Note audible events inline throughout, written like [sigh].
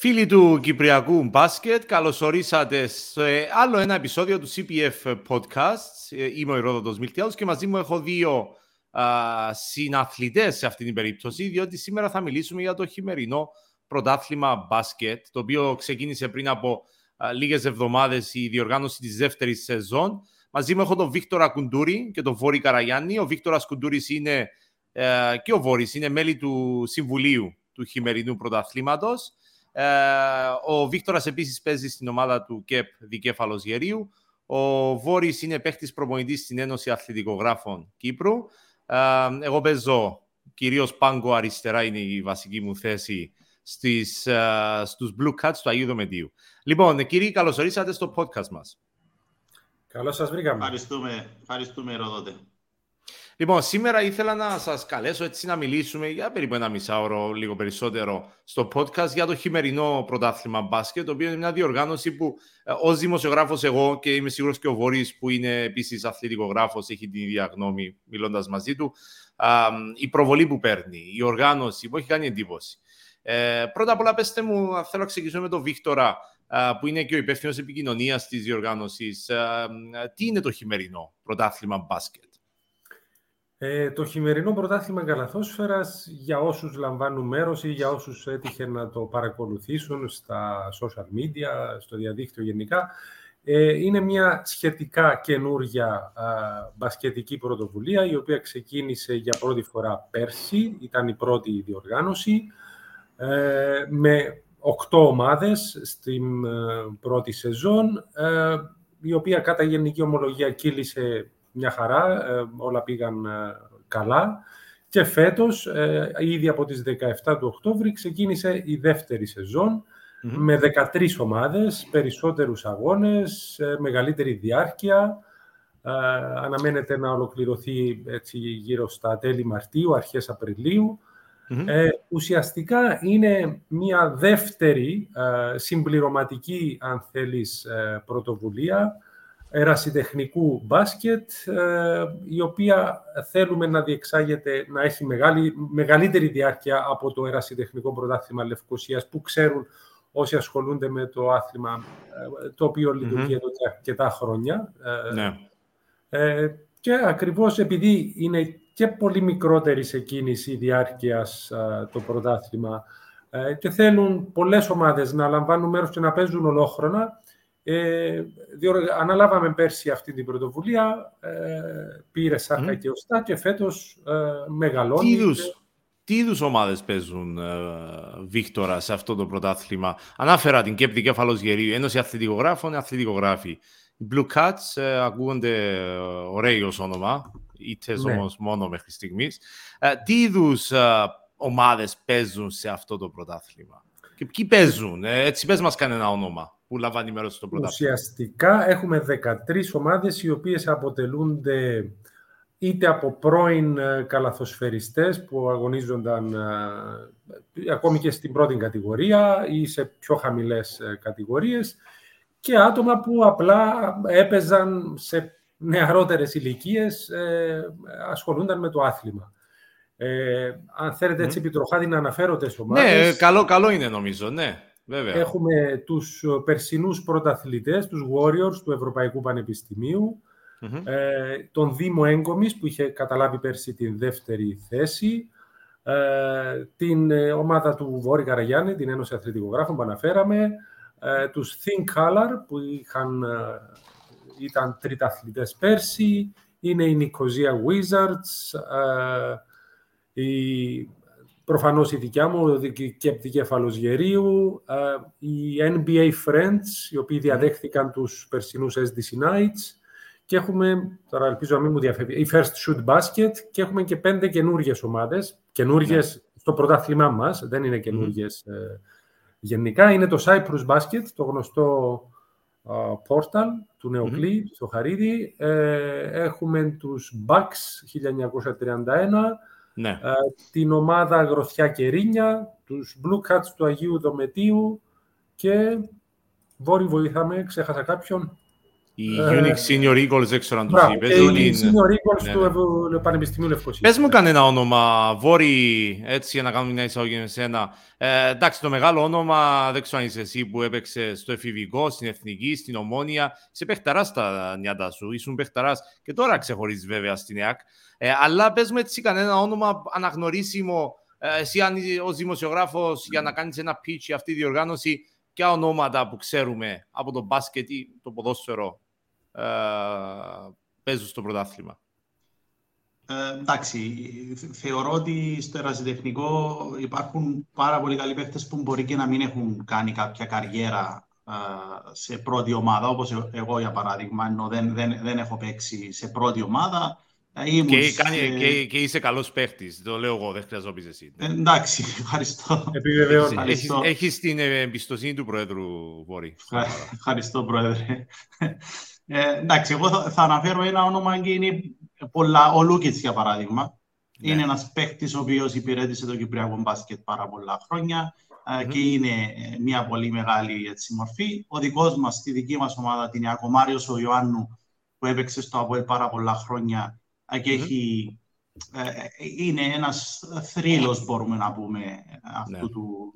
Φίλοι του Κυπριακού Μπάσκετ, καλωσορίσατε σε άλλο ένα επεισόδιο του CPF Podcast. Είμαι ο Ηρόδοτος Μιλτιάδος και μαζί μου έχω δύο α, συναθλητές σε αυτήν την περίπτωση, διότι σήμερα θα μιλήσουμε για το χειμερινό πρωτάθλημα μπάσκετ, το οποίο ξεκίνησε πριν από α, λίγες εβδομάδες η διοργάνωση της δεύτερης σεζόν. Μαζί μου έχω τον Βίκτορα Κουντούρη και τον Βόρη Καραγιάννη. Ο Βίκτορας Κουντούρης είναι, ε, και ο Βόρης είναι μέλη του Συμβουλίου του χειμερινού πρωταθλήματος. Ε, ο Βίκτορας επίσης παίζει στην ομάδα του ΚΕΠ Δικέφαλος Γερίου. Ο Βόρης είναι παίχτης προπονητής στην Ένωση Αθλητικογράφων Κύπρου. Ε, εγώ παίζω κυρίως πάγκο αριστερά είναι η βασική μου θέση στις, uh, στους Blue Cats του Αγίου Δομετίου. Λοιπόν, κύριοι, καλώς ορίσατε στο podcast μας. Καλώς σας βρήκαμε. Ευχαριστούμε, ευχαριστούμε Ροδότε. Λοιπόν, σήμερα ήθελα να σας καλέσω έτσι να μιλήσουμε για περίπου ένα μισάωρο, λίγο περισσότερο, στο podcast για το χειμερινό πρωτάθλημα μπάσκετ, το οποίο είναι μια διοργάνωση που ε, ως δημοσιογράφος εγώ και είμαι σίγουρος και ο Βόρης, που είναι επίσης αθλητικογράφος, έχει την ίδια γνώμη μιλώντας μαζί του. Α, η προβολή που παίρνει, η οργάνωση που έχει κάνει εντύπωση. Ε, πρώτα απ' όλα, πέστε μου, θέλω να ξεκινήσω με τον Βίκτορα, που είναι και ο υπεύθυνος επικοινωνίας της διοργάνωσης. Τι είναι το χειμερινό πρωτάθλημα μπάσκετ; Ε, το χειμερινό πρωτάθλημα καλαθόσφαιρας για όσους λαμβάνουν μέρος ή για όσους έτυχε να το παρακολουθήσουν στα social media, στο διαδίκτυο γενικά, ε, είναι μια σχετικά καινούργια α, μπασκετική πρωτοβουλία η οποία ξεκίνησε για πρώτη φορά πέρσι, ήταν η πρώτη διοργάνωση, ε, με οκτώ ομάδες στην ε, πρώτη σεζόν, ε, η οποία κατά γενική ομολογία κύλησε μια χαρά, ε, όλα πήγαν ε, καλά. Και φέτος, ε, ήδη από τις 17 του Οκτώβρη, ξεκίνησε η δεύτερη με 13 ομάδες, περισσότερους αγώνες, μεγαλύτερη διάρκεια. Αναμένεται να ολοκληρωθεί έτσι, γύρω στα τέλη Μαρτίου, αρχές ουσιαστικά είναι μια δεύτερη συμπληρωματική, αν θέλεις, πρωτοβουλία ερασιτεχνικού μπάσκετ, ε, η οποία θέλουμε να διεξάγεται, να έχει μεγάλη, μεγαλύτερη διάρκεια από το ερασιτεχνικό πρωτάθλημα Λευκοσίας, που ξέρουν όσοι ασχολούνται με το άθλημα, ε, το οποίο λειτουργεί εδώ και αρκετά χρόνια. Ε, ναι. Ε, και ακριβώς επειδή είναι και πολύ μικρότερη σε κίνηση διάρκειας το πρωτάθλημα και θέλουν πολλές ομάδες να λαμβάνουν μέρος και να παίζουν ολόχρονα, ε, αναλάβαμε πέρσι αυτή την πρωτοβουλία, ε, πήρε σάρκα και οστά και φέτος ε, μεγαλώνει. Τι είδους, τι είδους ομάδες παίζουν, ε, Βίκτορα, σε αυτό το πρωτάθλημα; Ανάφερα την Κέπτη Κέφαλος Γερίου, Ένωση Αθλητικογράφων, Αθλητικογράφοι. Οι Blue Cats ε, ακούγονται ε, ωραίοι ως όνομα, είτε ναι. όμως μόνο μέχρι στιγμής. Ε, τι είδους ε, ομάδες παίζουν σε αυτό το πρωτάθλημα; Και ποιοι παίζουν, έτσι πες μας κανένα όνομα που λαμβάνει μέρος στο πρωτάθλημα. Ουσιαστικά έχουμε 13 ομάδες οι οποίες αποτελούνται είτε από πρώην ε, καλαθοσφαιριστές που αγωνίζονταν ε, ακόμη και στην πρώτη κατηγορία ή σε πιο χαμηλές ε, κατηγορίες και άτομα που απλά έπαιζαν σε νεαρότερες ηλικίες ασχολούνταν με το άθλημα. Ε, αν θέλετε έτσι επιτροχάδι να αναφέρω τις ομάδες. Ναι, καλό, καλό είναι νομίζω, ναι. Βέβαια. Έχουμε τους ε, περσινούς πρωταθλητές, τους Warriors του Ευρωπαϊκού ε, τον Δήμο Έγκομης που είχε καταλάβει πέρσι την δεύτερη θέση, ε, την ε, ομάδα του Βόρη Καραγιάννη, την Ένωση Αθλητικογράφων που αναφέραμε, ε, τους Think Color που είχαν, ήταν τριταθλητές πέρσι, είναι η Nicosia Wizards, η Προφανώς η δικιά μου, και δικέφαλος Γερίου, οι NBA Friends, οι οποίοι διαδέχθηκαν τους περσινούς SDC Nights και έχουμε, τώρα ελπίζω να μην μου διαφεύγει, η First Shoot Basket και έχουμε και πέντε καινούργιες ομάδες, καινούργιες ναι. στο πρωτάθλημά μας, δεν είναι καινούργιες ε, γενικά. Είναι το Cyprus Basket, το γνωστό πόρταλ του Νεοκλή, mm-hmm. στο Χαρίδι. Ε, έχουμε τους Bucks 1931, ναι. Ε, την ομάδα Αγροθιά Κερίνια, τους Blue Cats του Αγίου Δομετίου και Βόρη βοηθάμε, ξέχασα κάποιον. Οι ε, Unique Senior Eagles, δεν ξέρω αν τους είπες. Οι Senior Eagles ναι, του ναι. Πανεπιστημίου Λευκοσίας. Πες μου κανένα όνομα, Βόρη, έτσι για να κάνουμε μια εισαγωγή με σένα. Ε, εντάξει, το μεγάλο όνομα, δεν ξέρω αν είσαι εσύ που έπαιξες στο εφηβικό, στην εθνική, στην ομόνια. Είσαι παιχταράς στα νιάτα σου, ήσουν παιχταράς και τώρα ξεχωρίζεις βέβαια στην ΕΑΚ. Ε, αλλά πες μου έτσι κανένα όνομα αναγνωρίσιμο, ε, εσύ ως δημοσιογράφος για να κάνεις ένα pitch για αυτή τη διοργάνωση, ποια ονόματα που ξέρουμε από το μπάσκετ ή το ποδόσφαιρο ε, παίζουν στο πρωτάθλημα. Ε, εντάξει, θεωρώ ότι στο ερασιτεχνικό υπάρχουν πάρα πολλοί καλοί παίχτες που μπορεί και να μην έχουν κάνει κάποια καριέρα ε, σε πρώτη ομάδα, όπως εγώ για παράδειγμα, ενώ δεν, δεν, δεν έχω παίξει σε πρώτη ομάδα. Ε, και, κάνει, και, και, είσαι καλός παίχτης. Το λέω εγώ, δεν χρειάζομαι να πεις εσύ. Ε, εντάξει, ευχαριστώ. Έχει έχεις την εμπιστοσύνη του Πρόεδρου Βόρη. Ευχαριστώ, Πρόεδρε. Ε, εντάξει, εγώ θα, θα, αναφέρω ένα όνομα και είναι πολλά. Ο Λούκιτ, για παράδειγμα. Ναι. Είναι ένας παίχτη ο οποίος υπηρέτησε το Κυπριακό μπάσκετ πάρα πολλά χρόνια mm-hmm. και είναι ε, μια πολύ μεγάλη έτσι, μορφή. Ο δικός μας, στη δική μας ομάδα, την Ιάκο Μάριος ο Ιωάννου, που έπαιξε στο Αποέλ πάρα πολλά χρόνια και mm-hmm. έχει, ε, είναι ένας θρύλος, μπορούμε να πούμε, αυτού ναι. του,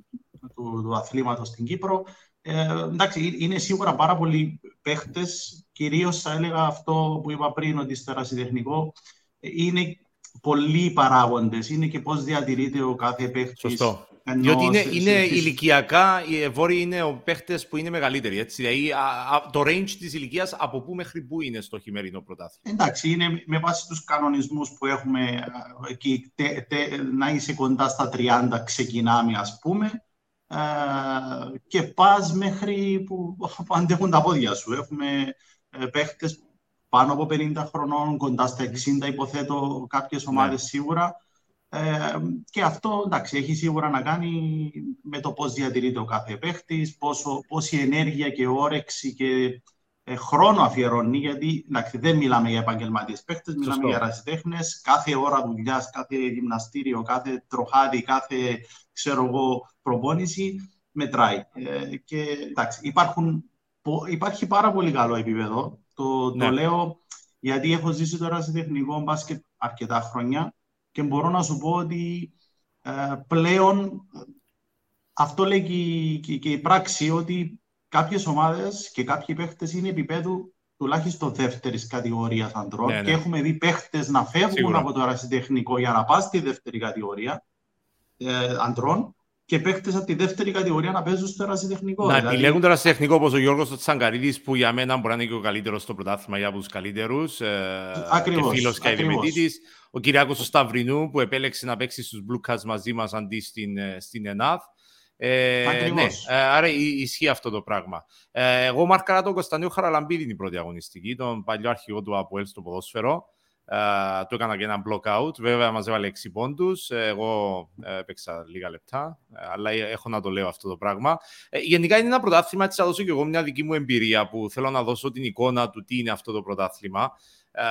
του, του αθλήματος στην Κύπρο. Ε, εντάξει, είναι σίγουρα πάρα πολλοί παίχτες. Κυρίως θα έλεγα αυτό που είπα πριν, ότι στο ερασιτεχνικό είναι πολλοί παράγοντες. Είναι και πώς διατηρείται ο κάθε παίχτης. Σωστό. Διότι είναι, είναι ηλικιακά, οι Βόρειοι είναι ο παίχτες που είναι μεγαλύτεροι. Έτσι. Δηλαδή, το range της ηλικίας από πού μέχρι πού είναι στο χειμερινό πρωτάθλημα. Εντάξει, είναι με βάση τους κανονισμούς που έχουμε εκεί, τε, τε, να είσαι κοντά στα 30 ξεκινάμε, ας πούμε. Ε, και πας μέχρι που, [laughs] που αντέχουν τα πόδια σου. Έχουμε ε, παίχτες πάνω από 50 χρονών, κοντά στα 60 υποθέτω κάποιες ναι. ομάδες σίγουρα. Ε, και αυτό εντάξει, έχει σίγουρα να κάνει με το πώς διατηρείται ο κάθε παίχτης, πόσο, πόση ενέργεια και όρεξη και ε, χρόνο αφιερώνει, γιατί εντάξει, δεν μιλάμε για επαγγελματίες παίχτε, μιλάμε για ρασιτέχνε. Κάθε ώρα δουλειάς, κάθε γυμναστήριο, κάθε τροχάδι, κάθε ξέρω εγώ, προπόνηση μετράει. Ε, και εντάξει, υπάρχουν, υπάρχει πάρα πολύ καλό επίπεδο. Το, ναι. το λέω γιατί έχω ζήσει τώρα σε τεχνικό μπάσκετ αρκετά χρόνια και μπορώ να σου πω ότι ε, πλέον αυτό λέει και, και η πράξη ότι κάποιες ομάδες και κάποιοι παίχτες είναι επίπεδου τουλάχιστον δεύτερης κατηγορίας ανδρών. Ναι, ναι. Και έχουμε δει παίχτες να φεύγουν Σίγουρα. από το ερασιτεχνικό για να πάνε στη δεύτερη κατηγορία ε, ανδρών και παίχτες από τη δεύτερη κατηγορία να παίζουν στο ερασιτεχνικό. Να δηλαδή... επιλέγουν το ερασιτεχνικό όπως ο Γιώργος Τσαγκαρίδης, που για μένα μπορεί να είναι και ο καλύτερος στο πρωτάθλημα για από τους καλύτερους. Ε, και φίλος και Ο Κυριάκος Σταυρινού, που επέλεξε να παίξει στους Blue Cats μαζί μας αντί στην, ε, στην ΕΝΑΘ. Ε, ναι, ε, άρα ισχύει αυτό το πράγμα. Ε, εγώ μάρκαρα τον Κωνσταντίνο Χαραλαμπίδη την πρώτη αγωνιστική, τον παλιό αρχηγό του Αποέλ στο ποδόσφαιρο. Ε, του έκανα και ένα block out. Βέβαια, μας έβαλε 6 πόντους. Εγώ έπαιξα λίγα λεπτά, αλλά έχω να το λέω αυτό το πράγμα. γενικά είναι ένα πρωτάθλημα. Έτσι, θα δώσω και εγώ μια δική μου εμπειρία που θέλω να δώσω την εικόνα του τι είναι αυτό το πρωτάθλημα. Ε,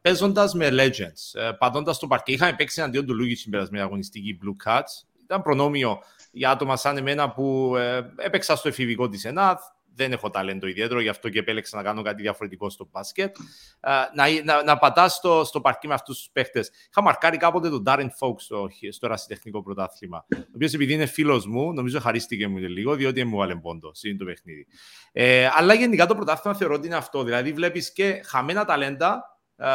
Παίζοντας με legends, ε, πατώντας το παρκέ. Είχαμε παίξει εναντίον του Λούγης στην περασμένη αγωνιστική Blue Cats. Ήταν προνόμιο για άτομα σαν εμένα που ε, έπαιξα στο εφηβικό της ΕΝΑΘ, δεν έχω ταλέντο ιδιαίτερο, γι' αυτό και επέλεξα να κάνω κάτι διαφορετικό στο μπάσκετ. Ε, να, να, να πατάς στο, στο παρκή με αυτούς τους παίχτες. Είχα μαρκάρει κάποτε τον Darren Fox στο, στο ερασιτεχνικό πρωτάθλημα. Ο οποίος επειδή είναι φίλος μου, νομίζω χαρίστηκε μου λίγο, διότι μου βάλε πόντο. Είναι το παιχνίδι. Ε, αλλά γενικά το πρωτάθλημα θεωρώ ότι είναι αυτό. Δηλαδή βλέπεις και χαμένα ταλέντα, ε,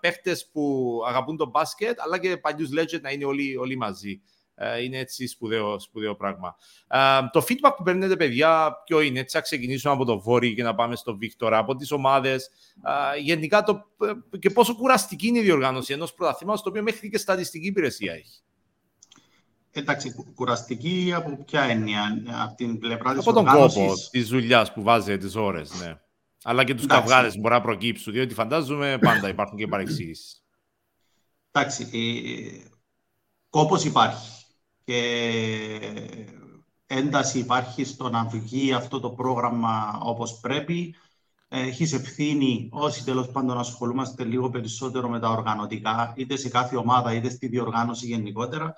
παίχτες που αγαπούν το μπάσκετ, αλλά και παλιούς legend να είναι όλοι, όλοι μαζί. Ε, είναι έτσι σπουδαίο, σπουδαίο πράγμα. Ε, το feedback που παίρνετε, παιδιά, ποιο είναι; Έτσι, θα ξεκινήσουμε από το Βόρειο και να πάμε στο Βίκτορα, από τις ομάδες. Ε, γενικά, το, και πόσο κουραστική είναι η διοργάνωση ενός πρωταθλήματος, το οποίο μέχρι και στατιστική υπηρεσία έχει. Εντάξει, κουραστική από ποια έννοια, από την πλευρά της Από τον κόπο της δουλειάς που βάζει τις ώρες, ναι. Αλλά και τους καυγάδες που μπορεί να προκύψουν, διότι φαντάζομαι πάντα υπάρχουν και παρεξήγησει. Εντάξει, ε, κόπος υπάρχει και ένταση υπάρχει στο να βγει αυτό το πρόγραμμα όπως πρέπει. Έχεις ευθύνη όσοι τέλος πάντων ασχολούμαστε λίγο περισσότερο με τα οργανωτικά, είτε σε κάθε ομάδα είτε στη διοργάνωση γενικότερα.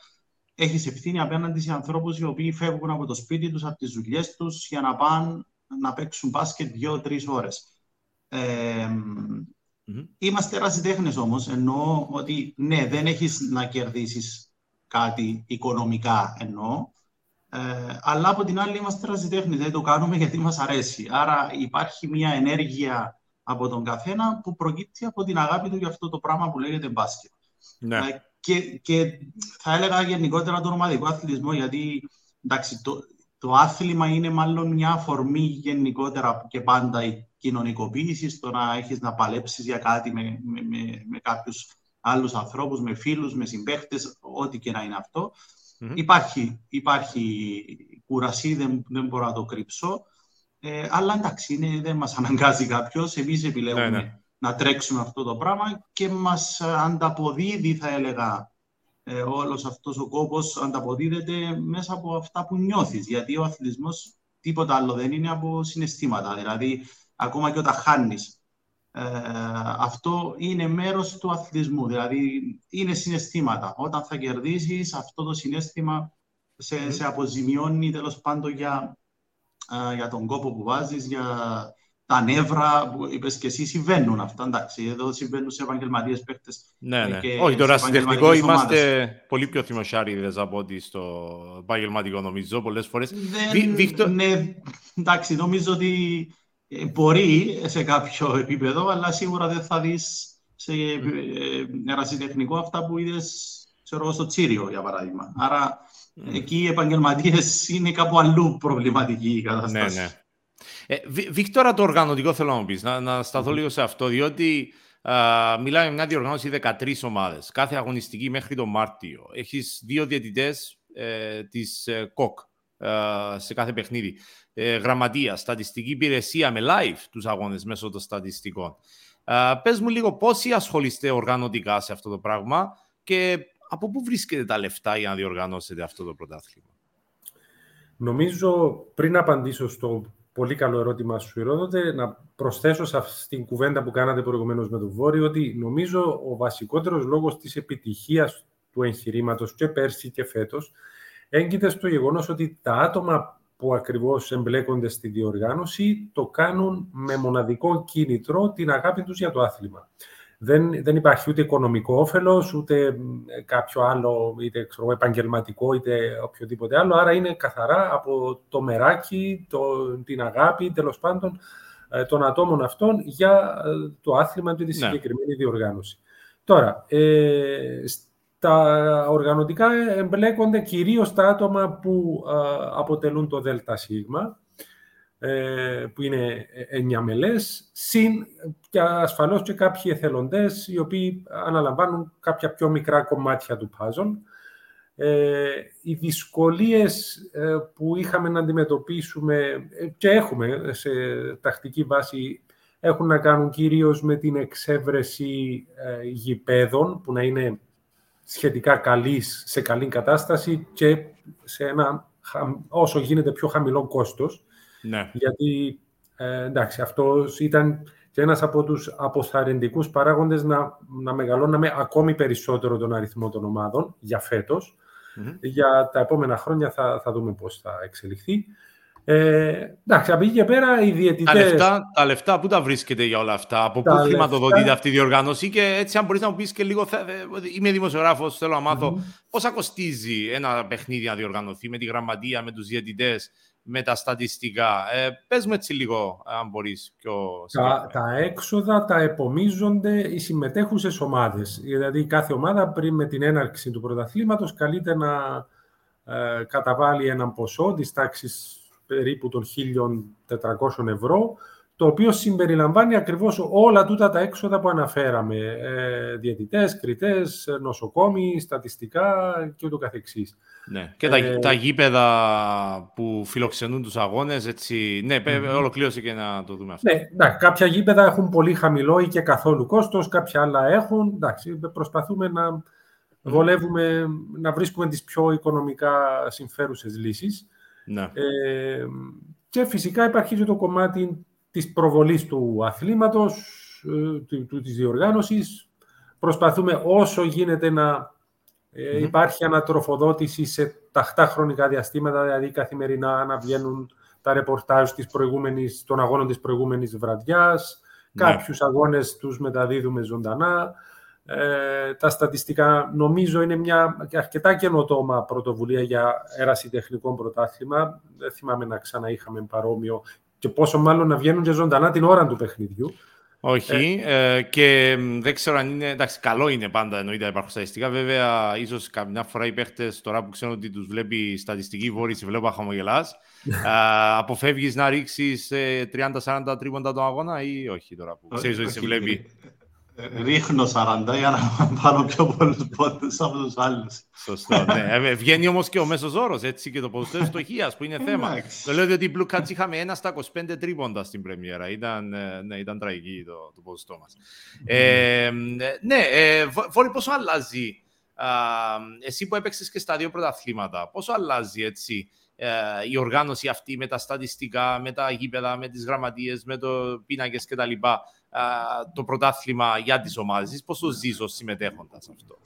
Έχεις ευθύνη απέναντι σε ανθρώπους οι οποίοι φεύγουν από το σπίτι τους, από τις δουλειές τους για να πάνε να παίξουν μπάσκετ δύο-τρεις ώρες. Ε, Είμαστε ερασιτέχνες όμως, εννοώ ότι ναι, δεν έχεις να κερδίσεις κάτι οικονομικά εννοώ, ε, αλλά από την άλλη είμαστε ερασιτέχνες, δεν το κάνουμε γιατί μας αρέσει. Άρα υπάρχει μια ενέργεια από τον καθένα που προκύπτει από την αγάπη του για αυτό το πράγμα που λέγεται μπάσκετ. Ναι. Ε, και, και θα έλεγα γενικότερα τον ομαδικό αθλητισμό, γιατί εντάξει, το, το άθλημα είναι μάλλον μια αφορμή γενικότερα και πάντα η κοινωνικοποίηση, το να έχεις να παλέψεις για κάτι με, με, με, με κάποιους άλλους ανθρώπους, με φίλους, με συμπαίχτες, ό,τι και να είναι Υπάρχει, υπάρχει κουρασί, δεν, δεν μπορώ να το κρύψω, ε, αλλά εντάξει, είναι, δεν μας αναγκάζει κάποιος, εμείς επιλέγουμε ναι, ναι. να τρέξουμε αυτό το πράγμα και μας ανταποδίδει, θα έλεγα, ε, όλος αυτός ο κόπος ανταποδίδεται μέσα από αυτά που νιώθεις. Γιατί ο αθλητισμός τίποτα άλλο δεν είναι από συναισθήματα. Δηλαδή, ακόμα και όταν χάνεις, ε, αυτό είναι μέρος του αθλητισμού. Δηλαδή, είναι συναισθήματα. Όταν θα κερδίσεις, αυτό το συνέστημα σε, σε αποζημιώνει τέλος πάντων για, ε, για τον κόπο που βάζεις, για τα νεύρα που είπες και εσύ συμβαίνουν αυτά. Εντάξει, εδώ συμβαίνουν σε επαγγελματίες παίχτε. Ναι, ναι. Όχι, τώρα στην τεχνικό είμαστε πολύ πιο θυμοσιάριδες από ότι στο επαγγελματικό νομίζω πολλές φορές. Ναι, εντάξει, νομίζω ότι ε, μπορεί σε κάποιο [laughs] επίπεδο, αλλά σίγουρα δεν θα δεις σε mm. ερασιτεχνικό αυτά που είδες στο Τσίριο, για παράδειγμα. Άρα εκεί οι επαγγελματίες [laughs] είναι κάπου αλλού προβληματική η κατάσταση. Ναι, ναι. Ε, Βίκτορα, το οργανωτικό θέλω να μου πεις, να, να σταθώ λίγο σε αυτό, διότι α, μιλάμε για μια διοργάνωση 13 ομάδες. Κάθε αγωνιστική μέχρι τον Μάρτιο. Έχεις δύο διαιτητές ε, της ε, ΚΟΚ ε, σε κάθε παιχνίδι. Ε, γραμματεία, στατιστική υπηρεσία με live τους αγώνες μέσω των στατιστικών. Ε, Πες μου λίγο πόσοι ασχολείστε οργανωτικά σε αυτό το πράγμα και από πού βρίσκεται τα λεφτά για να διοργανώσετε αυτό το πρωτάθλημα; Νομίζω, πριν απαντήσω στο πολύ καλό ερώτημα σου, Ηρόδοτε. Να προσθέσω σε αυτή την κουβέντα που κάνατε προηγουμένως με τον Βόρειο ότι νομίζω ο βασικότερος λόγος της επιτυχίας του εγχειρήματος και πέρσι και φέτος έγκυται στο γεγονός ότι τα άτομα που ακριβώς εμπλέκονται στη διοργάνωση το κάνουν με μοναδικό κίνητρο την αγάπη τους για το άθλημα δεν, δεν υπάρχει ούτε οικονομικό όφελος, ούτε κάποιο άλλο, είτε ξέρω, επαγγελματικό, είτε οποιοδήποτε άλλο. Άρα είναι καθαρά από το μεράκι, το, την αγάπη, τέλος πάντων, ε, των ατόμων αυτών για ε, το άθλημα και τη ναι. συγκεκριμένη διοργάνωση. Τώρα, ε, στα οργανωτικά εμπλέκονται κυρίως τα άτομα που ε, αποτελούν το ΔΣ, ε, που είναι εννιά μελές, συν και ασφαλώς και κάποιοι εθελοντές οι οποίοι αναλαμβάνουν κάποια πιο μικρά κομμάτια του puzzle. Ε, οι δυσκολίες ε, που είχαμε να αντιμετωπίσουμε και έχουμε σε τακτική βάση έχουν να κάνουν κυρίως με την εξέβρεση γηπέδων που να είναι σχετικά καλής, σε καλή κατάσταση και σε ένα όσο γίνεται πιο χαμηλό κόστος. Ναι. Γιατί, ε, εντάξει, αυτός ήταν και ένας από τους αποθαρρυντικούς παράγοντες να, να μεγαλώναμε ακόμη περισσότερο τον αριθμό των ομάδων για φετος Για τα επόμενα χρόνια θα, θα δούμε πώς θα εξελιχθεί. Ε, εντάξει, από εκεί και πέρα οι διαιτητές... Τα λεφτά, τα λεφτά πού τα βρίσκεται για όλα αυτά, από πού χρηματοδοτείται αυτή η διοργάνωση; Και έτσι αν μπορείς να μου πεις και λίγο, είμαι δημοσιογράφος, θέλω να μάθω mm-hmm. πόσα κοστίζει ένα παιχνίδι να διοργανωθεί με τη γραμματεία, με τους διαιτητές, με τα στατιστικά. Ε, πες μου έτσι λίγο, αν μπορείς πιο τα, τα έξοδα τα επομίζονται οι συμμετέχουσες ομάδες. Δηλαδή κάθε ομάδα πριν με την έναρξη του πρωταθλήματος καλείται να ε, καταβάλει έναν ποσό της τάξης περίπου των 1.400 ευρώ το οποίο συμπεριλαμβάνει ακριβώς όλα τούτα τα έξοδα που αναφέραμε. Ε, διαιτητές, κριτές, νοσοκόμοι, στατιστικά και ούτω καθεξής. Ναι. Και τα, ε, τα γήπεδα που φιλοξενούν τους αγώνες, έτσι... Ναι, mm ολοκλήρωσε και να το δούμε αυτό. Ναι, ναι, κάποια γήπεδα έχουν πολύ χαμηλό ή και καθόλου κόστος, κάποια άλλα έχουν. Εντάξει, προσπαθούμε να βολεύουμε, να βρίσκουμε τις πιο οικονομικά συμφέρουσες λύσεις. Ναι. Ε, και φυσικά υπάρχει και το κομμάτι της προβολής του αθλήματος, ε, του, της διοργάνωσης. Προσπαθούμε όσο γίνεται να ε, υπάρχει ανατροφοδότηση σε ταχτά χρονικά διαστήματα, δηλαδή καθημερινά να βγαίνουν τα ρεπορτάζ της προηγούμενης, των αγώνων της προηγούμενης βραδιάς, ναι. κάποιους αγώνες τους μεταδίδουμε ζωντανά. Ε, τα στατιστικά νομίζω είναι μια αρκετά καινοτόμα πρωτοβουλία για έραση τεχνικών πρωτάθλημα. Δεν θυμάμαι να ξανά είχαμε παρόμοιο και πόσο μάλλον να βγαίνουν και ζωντανά την ώρα του παιχνιδιού. Όχι. Ε, ε, και δεν ξέρω αν είναι. Εντάξει, καλό είναι πάντα εννοείται να υπάρχουν στατιστικά. Βέβαια, ίσως καμιά φορά οι παίχτες τώρα που ξέρουν ότι τους βλέπει στατιστική βόρεια, σε βλέπω χαμογελάς. [laughs] Αποφεύγεις να ρίξεις 30-40 τρίποντα τον αγώνα ή όχι τώρα που ξέρεις ότι σε βλέπει. Ρίχνω 40 για να πάρω πιο πολλούς πόντους από τους άλλους. Σωστό. Ναι. Ε, βγαίνει όμως και ο μέσος όρος έτσι και το ποδοσφαίρο στοχείας που είναι θέμα. το λέω ότι οι Blue Cats είχαμε ένα στα 25 τρίποντα στην Πρεμιέρα. Ήταν, ε, ναι, ήταν τραγική το, το ποδοσφαίρο μας. Ε, ναι, ε, Βόρη, πόσο αλλάζει. Α, εσύ που έπαιξες και στα δύο πρωταθλήματα, πόσο αλλάζει έτσι ε, η οργάνωση αυτή με τα στατιστικά, με τα γήπεδα, με τις γραμματείες, με το πίνακες κτλ. Το πρωτάθλημα για τις ομάδες. Πώς το ζεις ως συμμετέχοντας αυτό;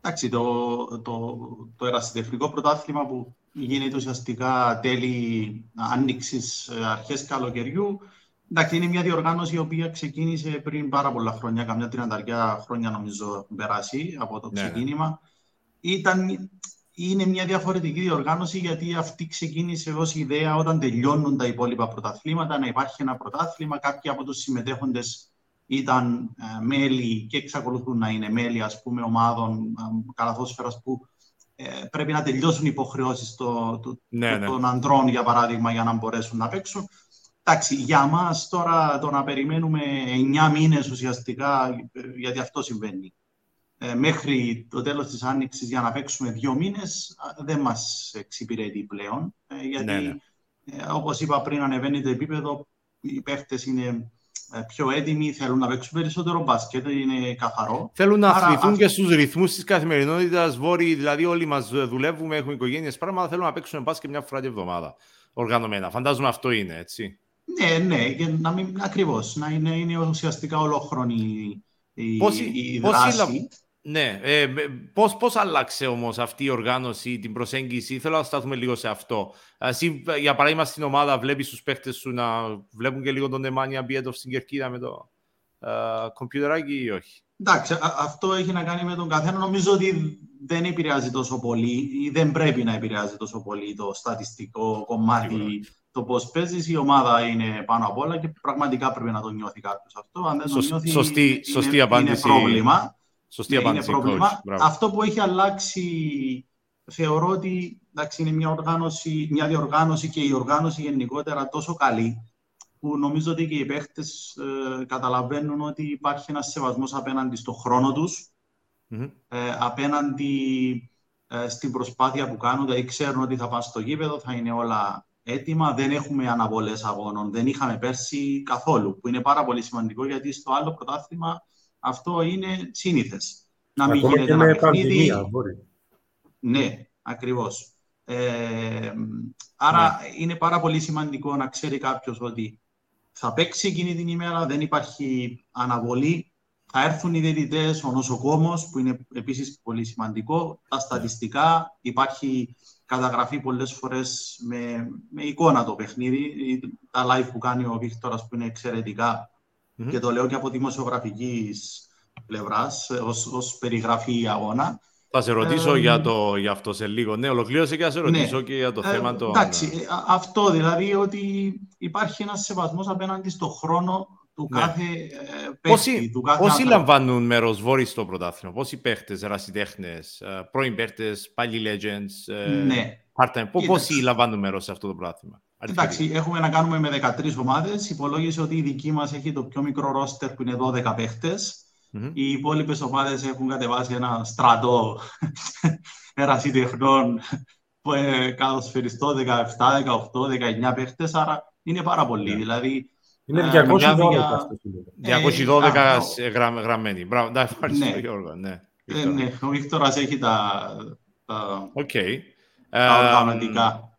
Εντάξει, το, το, το ερασιτεχνικό πρωτάθλημα που γίνεται ουσιαστικά τέλη άνοιξης, ε, αρχές καλοκαιριού, εντάξει, είναι μια διοργάνωση η οποία ξεκίνησε πριν πάρα πολλά χρόνια, καμιά τριανταριά χρόνια νομίζω έχουν περάσει από το ναι, ναι. ξεκίνημα. Ήταν είναι μια διαφορετική διοργάνωση γιατί αυτή ξεκίνησε ως ιδέα όταν τελειώνουν τα υπόλοιπα πρωταθλήματα να υπάρχει ένα πρωτάθλημα. Κάποιοι από τους συμμετέχοντες ήταν ε, μέλη και εξακολουθούν να είναι μέλη ας πούμε, ομάδων ε, καλαθόσφαιρας που ε, πρέπει να τελειώσουν οι υποχρεώσεις το, το, ναι, ναι. των ανδρών, για παράδειγμα, για να μπορέσουν να παίξουν. Εντάξει, για μας τώρα το να περιμένουμε 9 μήνες ουσιαστικά, ε, γιατί αυτό συμβαίνει ε, μέχρι το τέλος της Άνοιξης για να παίξουμε δύο μήνες δεν μας εξυπηρετεί πλέον. Ε, γιατί, ναι, ναι. Ε, όπως είπα πριν, ανεβαίνει το επίπεδο, οι παίχτες είναι ε, πιο έτοιμοι, θέλουν να παίξουν περισσότερο μπάσκετ, είναι καθαρό. Θέλουν να αθληθούν και στους ρυθμούς της καθημερινότητας, βόρειοι, δηλαδή όλοι μας δουλεύουμε, έχουμε οικογένειες, πράγματα, θέλουν να παίξουν μπάσκετ μια φορά την εβδομάδα, οργανωμένα. Φαντάζομαι αυτό είναι, έτσι. Ναι, ναι, και να μην, ακριβώς, να είναι, είναι ουσιαστικά ολόχρονη η, πώς, η δράση. Ναι, ε, πώς, πώς άλλαξε όμως αυτή η οργάνωση, την προσέγγιση, θέλω να σταθούμε λίγο σε αυτό. Εσύ, για παράδειγμα, στην ομάδα βλέπεις τους παίχτες σου να βλέπουν και λίγο τον Nemanja Μπιέτοφ στην κερκίδα με το κομπιουτεράκι ή όχι; Εντάξει, αυτό έχει να κάνει με τον καθένα. Νομίζω ότι δεν επηρεάζει τόσο πολύ ή δεν πρέπει να επηρεάζει τόσο πολύ το στατιστικό κομμάτι το πώς παίζεις. Η ομάδα είναι πάνω απ' όλα και πραγματικά πρέπει να το νιώθει κάποιος αυτό. Αν δεν το νιώθει, σωστή, σωστή απάντηση. είναι πρόβλημα. Σωστή ναι, απάντηση. Είναι πρόβλημα. Αυτό που έχει αλλάξει θεωρώ ότι εντάξει, είναι μια, οργάνωση, μια διοργάνωση και η οργάνωση γενικότερα τόσο καλή που νομίζω ότι και οι παίχτες ε, καταλαβαίνουν ότι υπάρχει ένας σεβασμός απέναντι στο χρόνο τους, ε, απέναντι ε, στην προσπάθεια που κάνουν, δηλαδή ξέρουν ότι θα πάνε στο γήπεδο, θα είναι όλα έτοιμα, δεν έχουμε αναβολές αγώνων, δεν είχαμε πέρσι καθόλου, που είναι πάρα πολύ σημαντικό γιατί στο άλλο πρωτάθλημα αυτό είναι σύνηθες. Να μην γίνεται ένα παιχνίδι. Ναι, ακριβώς. Ε, άρα ναι. είναι πάρα πολύ σημαντικό να ξέρει κάποιος ότι θα παίξει εκείνη την ημέρα, δεν υπάρχει αναβολή. Θα έρθουν οι διαιτητές, ο νοσοκόμος, που είναι επίσης πολύ σημαντικό. Τα στατιστικά, υπάρχει καταγραφή πολλές φορές με, με εικόνα το παιχνίδι. Τα live που κάνει ο Βίκτορας που είναι εξαιρετικά mm-hmm. και το λέω και από δημοσιογραφικής πλευράς, ως περιγραφή αγώνα. Θα σε ρωτήσω ε, για, το, για αυτό σε λίγο. Ναι, ολοκλήρωσε και θα σε ναι. ρωτήσω ναι. και για το ε, θέμα των... Εντάξει, ε, αυτό δηλαδή ότι υπάρχει ένας σεβασμός απέναντι στον χρόνο του ναι. κάθε παίχτη. του κάθε πόσοι λαμβάνουν μέρος βόρεις στο πρωτάθλημα, πόσοι παίχτες, ερασιτέχνε, πρώην παίχτες, πάλι legends, ναι. part-time, πόσοι λαμβάνουν μέρος σε αυτό το πρωτάθλημα; Εντάξει, έχουμε να κάνουμε με 13 ομάδες. Υπολόγισε ότι η δική μας έχει το πιο μικρό ρόστερ που είναι 12 παίχτες. Mm-hmm. Οι υπόλοιπες ομάδες έχουν κατεβάσει ένα στρατό [laughs] ερασιτεχνών καλοσφαιριστό 17, 18, 19 παίχτες. Άρα είναι πάρα πολύ. Yeah. Δηλαδή, είναι 212 212 ε, γραμμένοι. Μπράβο, ναι, ευχαριστώ ναι. Γιώργο. Ναι, ε, ναι, ο Βίκτορας έχει τα, τα, okay. τα οργανωτικά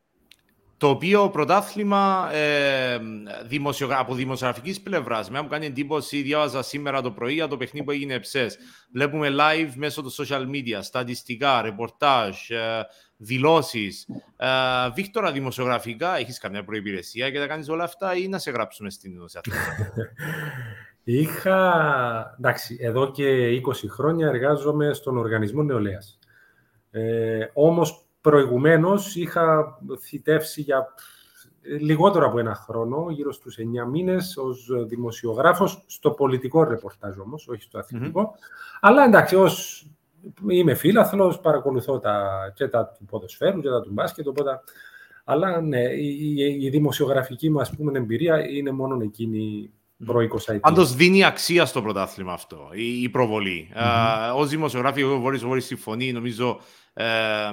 το οποίο πρωτάθλημα ε, δημοσιογρα... από δημοσιογραφικής πλευράς με μου κάνει εντύπωση. Διάβαζα σήμερα το πρωί για το παιχνίδι που έγινε ψες. Βλέπουμε live μέσω του social media, στατιστικά, ρεπορτάζ, ε, δηλώσεις. Ε, Βίκτορα, δημοσιογραφικά, έχεις καμιά προϋπηρεσία και να κάνεις όλα αυτά ή να σε γράψουμε στην Ινωσία. [laughs] Είχα, εντάξει, εδώ και 20 χρόνια εργάζομαι στον Οργανισμό Νεολαίας. Ε, όμως προηγουμένως είχα θητεύσει για λιγότερο από ένα χρόνο, γύρω στους 9 μήνες, ως δημοσιογράφος, στο πολιτικό ρεπορτάζ όμως, όχι στο αθλητικο Αλλά εντάξει, ως είμαι φίλαθλος, παρακολουθώ τα, και τα του ποδοσφαίρου και τα του μπάσκετ, οπότε... Αλλά ναι, η, η, δημοσιογραφική μου ας πούμε, εμπειρία είναι μόνο εκείνη προ 20 Πάντως δίνει αξία στο πρωτάθλημα αυτό, η, η προβολή. Mm-hmm. Uh, Ω δημοσιογράφη, εγώ μπορείς συμφωνεί, νομίζω, ε,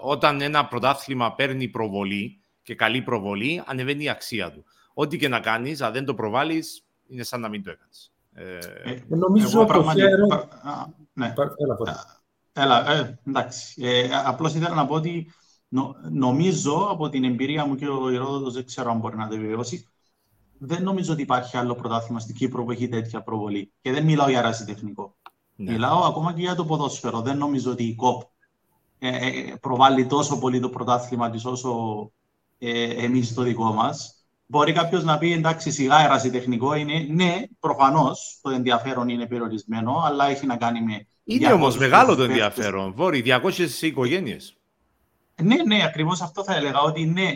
όταν ένα πρωτάθλημα παίρνει προβολή, και καλή προβολή, ανεβαίνει η αξία του. Ό,τι και να κάνεις, αν δεν το προβάλλεις, είναι σαν να μην το έκανες. Ε, ε, νομίζω ότι το χαίρο... Ναι. Έλα, ε, εντάξει. Ε, απλώς ήθελα να πω ότι νο, νομίζω από την εμπειρία μου και ο Ηρόδοτος δεν ξέρω αν μπορεί να το επιβεβαιώσει δεν νομίζω ότι υπάρχει άλλο πρωτάθλημα στην Κύπρο που έχει τέτοια προβολή. Και δεν μιλάω για ρασιτεχνικό. Ναι. Μιλάω ακόμα και για το ποδόσφαιρο. Δεν νομίζω ότι η ΚΟΠ ε, ε προβάλλει τόσο πολύ το πρωτάθλημα της όσο ε, εμείς το δικό μας. Μπορεί κάποιος να πει εντάξει, σιγά ερασιτεχνικό είναι. Ναι, προφανώς το ενδιαφέρον είναι περιορισμένο, αλλά έχει να κάνει με. Είναι όμως μεγάλο το ενδιαφέρον. Βόρει, 200 οικογένειες. Ναι, ναι, ακριβώς αυτό θα έλεγα. Ότι ναι, ε,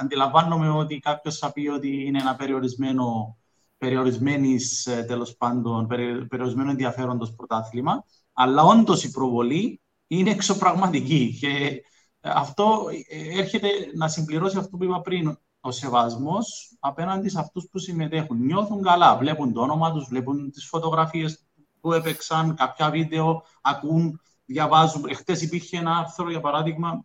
αντιλαμβάνομαι ότι κάποιος θα πει ότι είναι ένα περιορισμένο, περιορισμένης, ε, τέλος πάντων, περιορισμένο ενδιαφέροντος πρωτάθλημα, αλλά όντως η προβολή είναι εξωπραγματική. Και αυτό ε, έρχεται να συμπληρώσει αυτό που είπα πριν. Ο σεβασμός απέναντι σε αυτούς που συμμετέχουν. Νιώθουν καλά, βλέπουν το όνομα τους, βλέπουν τις φωτογραφίες που έπαιξαν, κάποια βίντεο, ακούν, διαβάζουν. Εχθές υπήρχε ένα άρθρο, για παράδειγμα,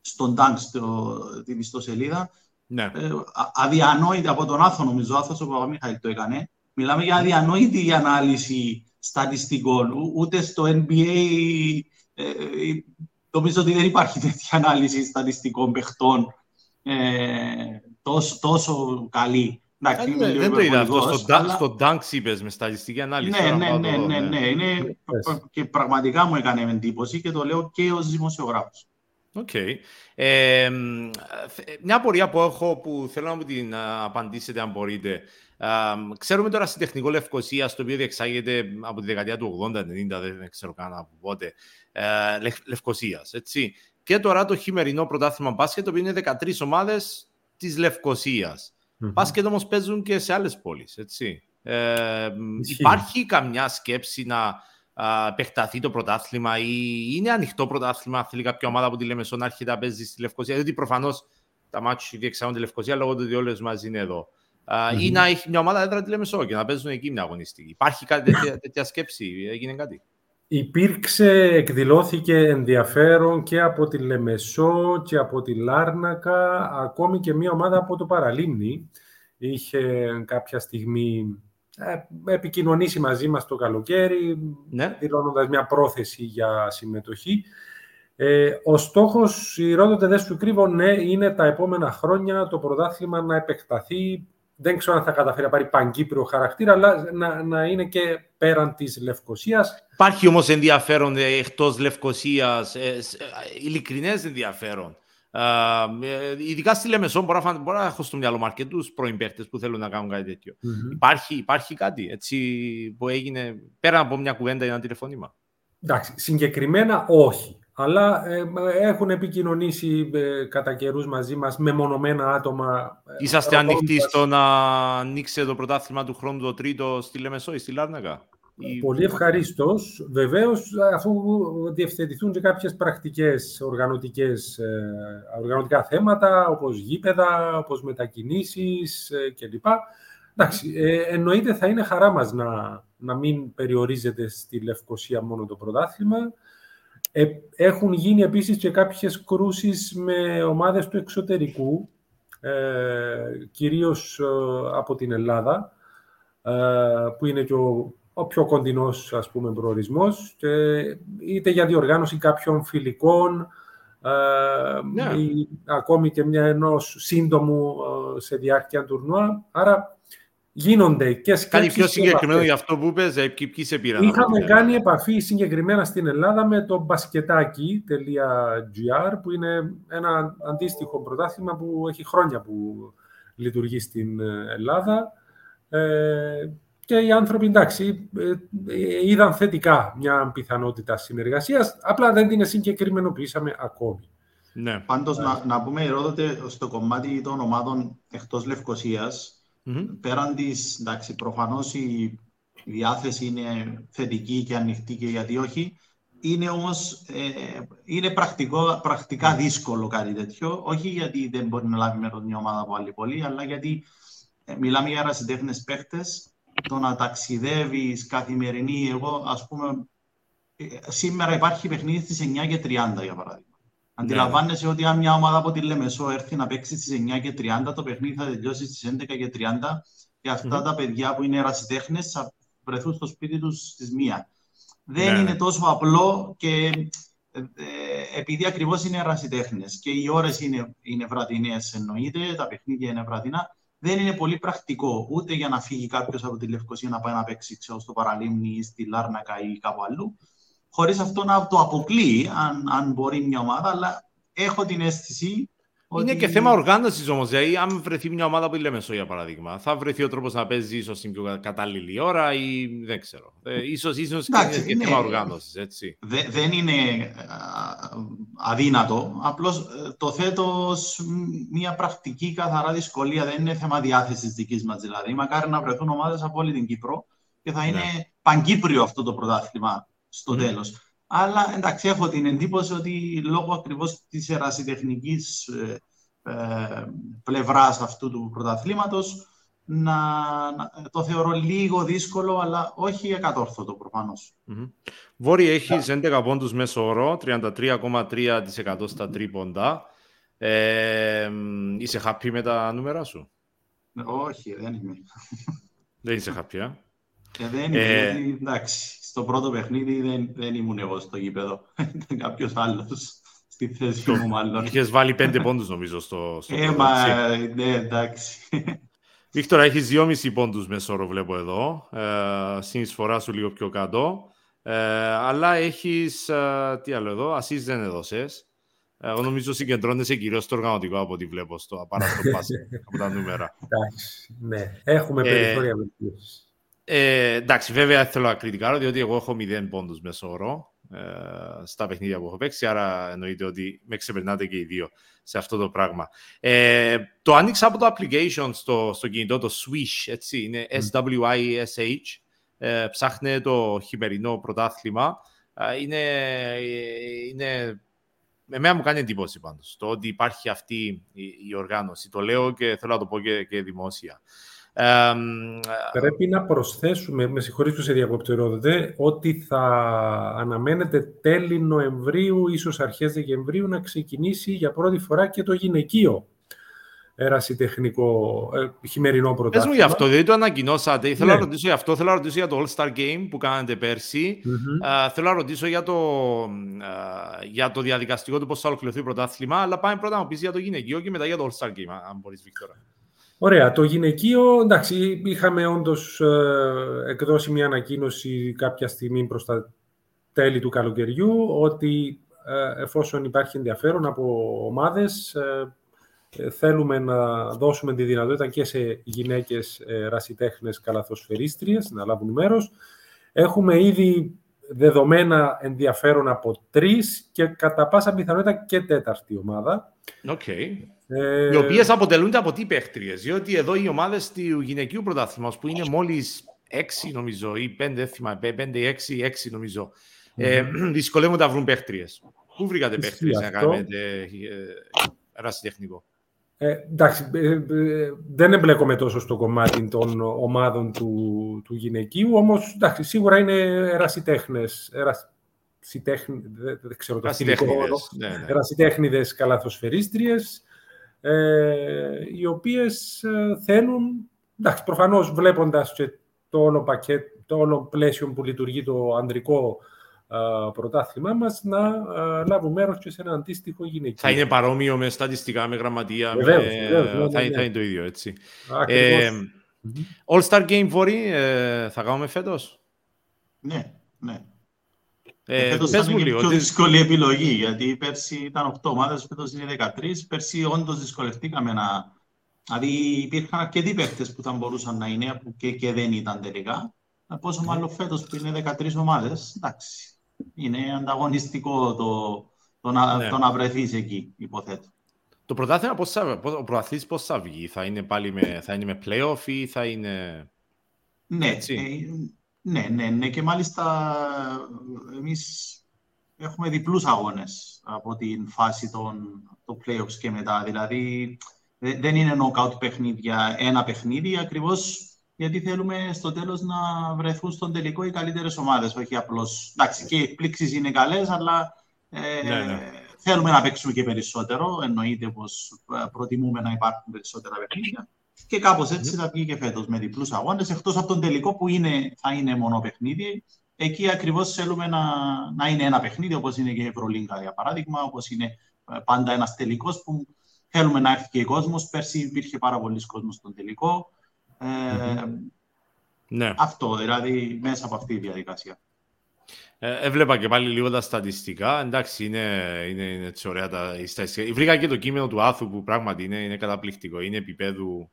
στον Τάγκ, στην ιστοσελίδα. Ναι. Ε, αδιανόητη από τον Άθο, νομίζω, ο Άθος ο Παπαμίχαηλ το έκανε. Μιλάμε για αδιανόητη ανάλυση στατιστικών. Ούτε στο NBA ε, Νομίζω ότι δεν υπάρχει τέτοια ανάλυση στατιστικών παιχτών ε, τόσο, τόσο καλή. Εντάξει, ναι, δεν το είδα αυτό. Στο, αλλά... στο Dunks είπες με στατιστική ανάλυση. Ναι, ναι, ναι, ναι, ναι, Είναι... και πραγματικά μου έκανε εντύπωση και το λέω και ως δημοσιογράφος. OK. Okay. Ε, μια απορία που έχω που θέλω να μου την απαντήσετε αν μπορείτε. Uh, ξέρουμε τώρα στην τεχνικό Λευκοσία, το οποίο διεξάγεται από τη δεκαετία του 80-90, δεν ξέρω καν από πότε, ε, Λευκοσίας. Και τώρα το χειμερινό πρωτάθλημα μπάσκετ, το οποίο είναι 13 ομάδες της Λευκοσίας. Mm-hmm. Μπάσκετ όμως παίζουν και σε άλλες πόλεις. Ε, υπάρχει καμιά σκέψη να α, επεκταθεί το πρωτάθλημα ή είναι ανοιχτό πρωτάθλημα, θέλει κάποια ομάδα που τη λέμε να έρχεται να παίζει στη Λευκοσία; Διότι προφανώς τα μάτια διεξάγονται τη Λευκοσία λόγω του ότι όλες μαζί είναι εδώ. Mm-hmm. Ή να έχει μια ομάδα έδρα τη Λεμεσό και να παίζουν εκεί μια αγωνιστική. Υπάρχει κάτι, τέτοια, τέτοια σκέψη, έγινε κάτι; Υπήρξε, εκδηλώθηκε ενδιαφέρον και από τη Λεμεσό και από τη Λάρνακα, ακόμη και μια ομάδα από το Παραλίμνη. Είχε κάποια στιγμή ε, επικοινωνήσει μαζί μας το καλοκαίρι, ναι. δηλώνοντας μια πρόθεση για συμμετοχή. Ε, ο στόχος, η Ρόδοτε δεν σου κρύβω, ναι, είναι τα επόμενα χρόνια το πρωτάθλημα να επεκταθεί δεν ξέρω αν θα καταφέρει να πάρει παγκύπριο χαρακτήρα, αλλά να, να είναι και πέραν της Λευκοσίας. Υπάρχει όμως ενδιαφέρον ε, εκτός Λευκοσίας, ε, ε, ειλικρινές ενδιαφέρον. Ε, ειδικά στη Λεμεσό μπορώ, μπορώ να έχω στο μυαλό μου αρκετούς πρώην που θέλουν να κάνουν κάτι Υπάρχει, υπάρχει κάτι έτσι, που έγινε πέρα από μια κουβέντα ή ένα τηλεφώνημα; Εντάξει, συγκεκριμένα όχι αλλά ε, έχουν επικοινωνήσει ε, κατά καιρούς μαζί μας με μονομένα άτομα. Ε, Είσαστε ανοιχτοί στο να ανοίξει το πρωτάθλημα του χρόνου το τρίτο στη Λεμεσό ή στη Λάρνακα; Πολύ ευχαρίστως. Βεβαίως, αφού διευθετηθούν και κάποιες πρακτικές οργανωτικά θέματα, όπως γήπεδα, όπως μετακινήσεις κλπ. Εντάξει, εννοείται θα είναι χαρά μας να, να μην περιορίζεται στη Λευκοσία μόνο το πρωτάθλημα. Ε, έχουν γίνει επίσης και κάποιες κρούσεις με ομάδες του εξωτερικού, ε, κυρίως ε, από την Ελλάδα, που είναι και ο, ο πιο κοντινός, ας πούμε, προορισμός, και είτε για διοργάνωση κάποιων φιλικών, ναι. ή ακόμη και μια ενός σύντομου σε διάρκεια τουρνουά. Άρα γίνονται και σκέψεις... Κάτι πιο συγκεκριμένο για αυτό που είπες, ε, ποιοι σε πήραν. Είχαμε κάνει επαφή συγκεκριμένα στην Ελλάδα με το μπασκετάκι.gr που είναι ένα αντίστοιχο πρωτάθλημα που έχει χρόνια που λειτουργεί στην ε, Ελλάδα. Ε, και οι άνθρωποι, εντάξει, ε, είδαν θετικά μια πιθανότητα συνεργασίας, απλά δεν την συγκεκριμενοποιήσαμε ακόμη. Ναι. Πάντως, να, να πούμε, ερώτητε στο κομμάτι των ομάδων εκτός Λευκοσίας, Πέραν της, εντάξει, προφανώς η διάθεση είναι θετική και ανοιχτή και γιατί όχι. Είναι όμως ε, είναι πρακτικό, πρακτικά δύσκολο κάτι τέτοιο. Όχι γιατί δεν μπορεί να λάβει μέρος μια ομάδα από άλλη πόλη, αλλά γιατί ε, μιλάμε για ερασιτέχνες παίχτε. Το να ταξιδεύεις καθημερινή, εγώ ας πούμε, ε, σήμερα υπάρχει παιχνίδι στις 9 και 30 για παράδειγμα. Ναι. Αντιλαμβάνεσαι ότι αν μια ομάδα από τη Λεμεσό έρθει να παίξει στις 9 και 30, το παιχνίδι θα τελειώσει στις 11 και 30 και αυτα τα παιδιά που είναι ερασιτέχνες θα βρεθούν στο σπίτι τους στις 1. Δεν ναι. είναι τόσο απλό και ε, επειδή ακριβώς είναι ερασιτέχνες και οι ώρες είναι, είναι βραδινές, εννοείται, τα παιχνίδια είναι βραδινά, δεν είναι πολύ πρακτικό ούτε για να φύγει κάποιος από τη Λευκοσία να πάει να παίξει ξέρω, στο Παραλίμνη ή στη Λάρνακα ή κάπου αλλού χωρίς αυτό να το αποκλείει, αν, αν μπορεί μια ομάδα, αλλά έχω την αίσθηση είναι και θέμα οργάνωσης όμως. Δηλαδή, αν βρεθεί μια ομάδα που λέμε Λέμεσο, για παράδειγμα, θα βρεθεί ο τρόπος να παίζει ίσως στην πιο κατάλληλη ώρα ή δεν ξέρω. Ε, ίσως, ίσως είναι και θέμα οργάνωσης. Δε, δεν είναι αδύνατο. Απλώς ε, το θέτω ως μια πρακτική καθαρά δυσκολία. Δεν είναι θέμα διάθεσης τη δικής μας. Δηλαδή, μακάρι να βρεθούν ομάδες από όλη την Κύπρο και θα είναι ναι. παγκύπριο αυτό το πρωτάθλημα στο mm. τέλος. Αλλά εντάξει, έχω την εντύπωση ότι λόγω ακριβώς της ερασιτεχνικής ε, ε, πλευράς αυτού του πρωταθλήματος να, το θεωρώ λίγο δύσκολο, αλλά όχι εκατόρθωτο προφανώς. Mm-hmm. Βόρεια έχει 11 πόντους μέσω όρο, 33,3% στα τρίποντα. Ε, είσαι happy με τα νούμερα σου; Όχι, δεν είμαι. Δεν είσαι happy, ε; Ε, δεν είναι, ε... εντάξει, στο πρώτο παιχνίδι δεν, δεν ήμουν εγώ στο γήπεδο. [laughs] Ήταν κάποιος άλλος στη θέση μου, μάλλον. Είχες βάλει πέντε πόντους, νομίζω, στο, στο ε, μα, ναι, εντάξει. Βίκτορα, έχεις δυόμιση πόντους μεσόρο, βλέπω εδώ. Ε, συνεισφορά σου λίγο πιο κάτω. Ε, αλλά έχεις. Ε, τι άλλο εδώ, ασύ δεν έδωσες. Εγώ νομίζω συγκεντρώνεσαι κυρίως στο οργανωτικό από ό,τι βλέπω στο απαράτο [laughs] από τα νούμερα. Εντάξει, ναι. Έχουμε ε, περιθώρια βελτίωσης. Ε, εντάξει, βέβαια θέλω να κριτικάρω, διότι εγώ έχω 0 πόντους μέσω όρο ε, στα παιχνίδια που έχω παίξει, άρα εννοείται ότι με ξεπερνάτε και οι δύο σε αυτό το πράγμα. Ε, το άνοιξα από το application στο, στο κινητό, το Swish, έτσι, είναι S-W-I-S-H. Ε, ψάχνε το χειμερινό πρωτάθλημα. Ε, είναι, είναι Εμένα μου κάνει εντύπωση πάντως το ότι υπάρχει αυτή η, η οργάνωση. Το λέω και θέλω να το πω και, και δημόσια. Πρέπει να προσθέσουμε, με συγχωρείς που σε διακόπτω ότι θα αναμένεται τέλη Νοεμβρίου, ίσως αρχές Δεκεμβρίου, να ξεκινήσει για πρώτη φορά και το γυναικείο ερασιτεχνικό ε, χειμερινό πρωτάθλημα. Πες μου γι' αυτό, δεν το ανακοινώσατε. Θέλω να ναι. ρωτήσω για αυτό, θέλω να ρωτήσω για το All-Star Game που κάνατε πέρσι. θέλω να ρωτήσω για το, για το διαδικαστικό του πώς θα ολοκληρωθεί το πρωτάθλημα, αλλά πάμε πρώτα να μου πεις για το γυναικείο και μετά για το All-Star Game, αν μπορείς, Βίκτορα. Ωραία. Το γυναικείο, εντάξει, είχαμε όντως ε, εκδώσει μια ανακοίνωση κάποια στιγμή προς τα τέλη του καλοκαιριού ότι ε, εφόσον υπάρχει ενδιαφέρον από ομάδες, ε, θέλουμε να δώσουμε τη δυνατότητα και σε γυναίκες ρασιτέχνες καλαθοσφαιρίστριες να λάβουν μέρος. Έχουμε ήδη δεδομένα ενδιαφέρον από τρεις και κατά πάσα πιθανότητα και τέταρτη ομάδα. Okay. Ε... Οι οποίες αποτελούνται από τι παίχτριες. Διότι εδώ οι ομάδες του γυναικείου πρωτάθλημα που είναι μόλις 6 νομίζω ή 5, δεν θυμάμαι, 5, 6, 6 νομίζω, mm-hmm. ε, δυσκολεύονται να βρουν παίχτριες. Πού βρήκατε παίχτριες να κάνετε ερασιτεχνικό. Ε, εντάξει, ε, ε, δεν εμπλέκομαι τόσο στο κομμάτι των ομάδων του, του γυναικείου, όμως εντάξει, σίγουρα είναι ερασιτέχνες, ερασιτέχνη, δεν, δεν ξέρω το φιλικό όρο, ναι, ναι. ερασιτέχνηδες καλαθοσφαιρίστριες, ε, οι οποίες ε, θέλουν, εντάξει, προφανώς βλέποντας και το όλο πακέτο, το όλο πλαίσιο που λειτουργεί το ανδρικό πρωτάθλημά μας να λάβουν μέρος και σε ένα αντίστοιχο γυναικείο. Θα είναι παρόμοιο με στατιστικά, με γραμματεία, βεβαίως, με... Βεβαίως, θα, θα, είναι το ίδιο, έτσι. Ε, All-Star Game Βόρη ε, θα κάνουμε φέτος; Ναι, ναι. Ε, φέτος πες ήταν μου και λίγο. πιο τι- δύσκολη επιλογή, γιατί πέρσι ήταν 8 ομάδες, φέτος είναι 13. Πέρσι όντως δυσκολευτήκαμε να... Δηλαδή υπήρχαν αρκετοί παίχτες που θα μπορούσαν να είναι που και, και δεν ήταν τελικά. Ε, Πόσο μάλλον φέτος που είναι 13 ομάδες, εντάξει. Είναι ανταγωνιστικό το, το, να, Ναι. το να βρεθείς εκεί, υποθέτω. Το πρωτάθλημα πώς θα, πώς- ο πρωταθλητής πώς θα βγει, θα είναι πάλι με, θα είναι με playoff ή θα είναι... Ναι, Έτσι; ε, ναι, ναι, ναι, και μάλιστα εμείς έχουμε διπλούς αγώνες από την φάση των, των playoffs και μετά. Δηλαδή δε- δεν είναι knockout παιχνίδια, ένα παιχνίδι, ακριβώς γιατί θέλουμε στο τέλος να βρεθούν στον τελικό οι καλύτερες ομάδες, όχι απλώς... Εντάξει, και οι εκπλήξεις είναι καλές, αλλά ε, Ναι, ναι. θέλουμε να παίξουμε και περισσότερο. Εννοείται πως ε, προτιμούμε να υπάρχουν περισσότερα παιχνίδια. Και κάπως έτσι θα βγει και φέτος με διπλούς αγώνες, εκτός από τον τελικό που είναι, θα είναι μόνο παιχνίδι. Εκεί ακριβώς θέλουμε να, να είναι ένα παιχνίδι, όπως είναι και η Ευρωλίγκα για παράδειγμα, όπως είναι ε, πάντα ένας τελικός που θέλουμε να έρθει και ο κόσμος. Πέρσι υπήρχε πάρα πολλοί κόσμος στον τελικό. Ε, Ναι. Αυτό δηλαδή μέσα από αυτή τη διαδικασία. Ε, έβλεπα και πάλι λίγο τα στατιστικά. Εντάξει, είναι, είναι, είναι έτσι ωραία τα οι στατιστικά. Βρήκα και το κείμενο του Άθου που πράγματι είναι, είναι καταπληκτικό. Είναι επίπεδου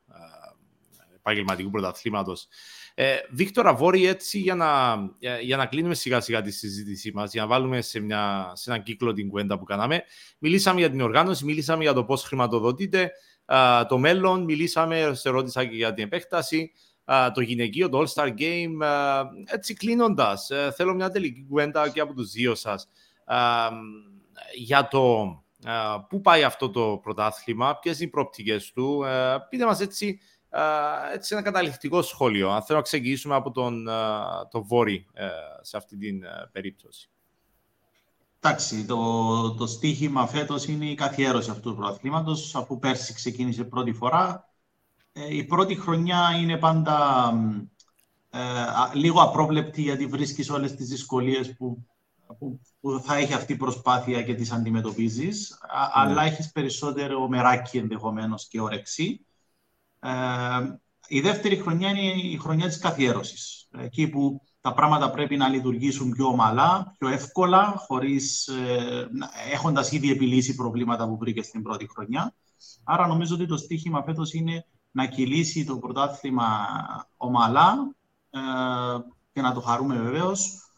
επαγγελματικού πρωταθλήματος. Ε, Βίκτορα Βόρη, έτσι για να, για, για να κλείνουμε σιγά σιγά τη συζήτησή μας, για να βάλουμε σε, μια, σε έναν κύκλο την κουέντα που κάναμε. Μιλήσαμε για την οργάνωση, μιλήσαμε για το πώς χρηματοδοτείται α, το μέλλον, μιλήσαμε, σε ρώτησα και για την επέκταση α, το γυναικείο, το All-Star Game. α, έτσι κλείνοντας, θέλω μια τελική κουβέντα και από τους δύο σας για το α, πού πάει αυτό το πρωτάθλημα, ποιες είναι οι προοπτικές του. Ε, πείτε μας έτσι, α, έτσι ένα καταληκτικό σχόλιο. Αν θέλω να ξεκινήσουμε από τον το Βόρη ε, σε αυτή την ε, περίπτωση. Εντάξει, το, το στίχημα φέτος είναι η καθιέρωση αυτού του πρωταθλήματος, αφού πέρσι ξεκίνησε πρώτη φορά. Ε, η πρώτη χρονιά είναι πάντα ε, α, λίγο απρόβλεπτη, γιατί βρίσκεις όλες τις δυσκολίες που, που, που θα έχει αυτή η προσπάθεια και τις αντιμετωπίζεις, α, αλλά έχεις περισσότερο μεράκι ενδεχομένως και όρεξη. Ε, η δεύτερη χρονιά είναι η χρονιά της καθιέρωσης, εκεί που τα πράγματα πρέπει να λειτουργήσουν πιο ομαλά, πιο εύκολα, χωρίς, ε, έχοντας ήδη επιλύσει προβλήματα που βρήκε στην πρώτη χρονιά. Άρα νομίζω ότι το στίχημα φέτος είναι να κυλήσει το πρωτάθλημα ομαλά ε, και να το χαρούμε βεβαίως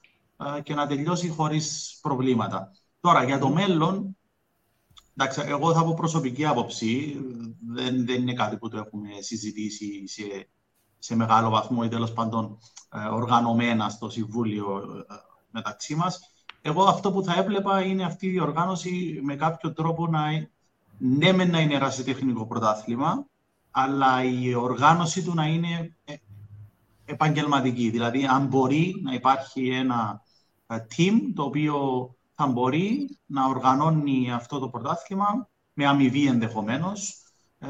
ε, και να τελειώσει χωρίς προβλήματα. Τώρα, για το μέλλον, εντάξει, εγώ θα πω προσωπική άποψη, δεν, δεν είναι κάτι που το έχουμε συζητήσει σε, σε μεγάλο βαθμό ή τέλος πάντων ε, οργανωμένα στο Συμβούλιο ε, μεταξύ μας. Εγώ αυτό που θα έβλεπα είναι αυτή η οργάνωση με κάποιο τρόπο να ναι μεν να είναι ερασιτεχνικό πρωτάθλημα, αλλά η οργάνωση του να είναι ε, επαγγελματική. Δηλαδή, αν μπορεί να υπάρχει ένα ε, team το οποίο θα μπορεί να οργανώνει αυτό το πρωτάθλημα με αμοιβή ενδεχομένως, ε,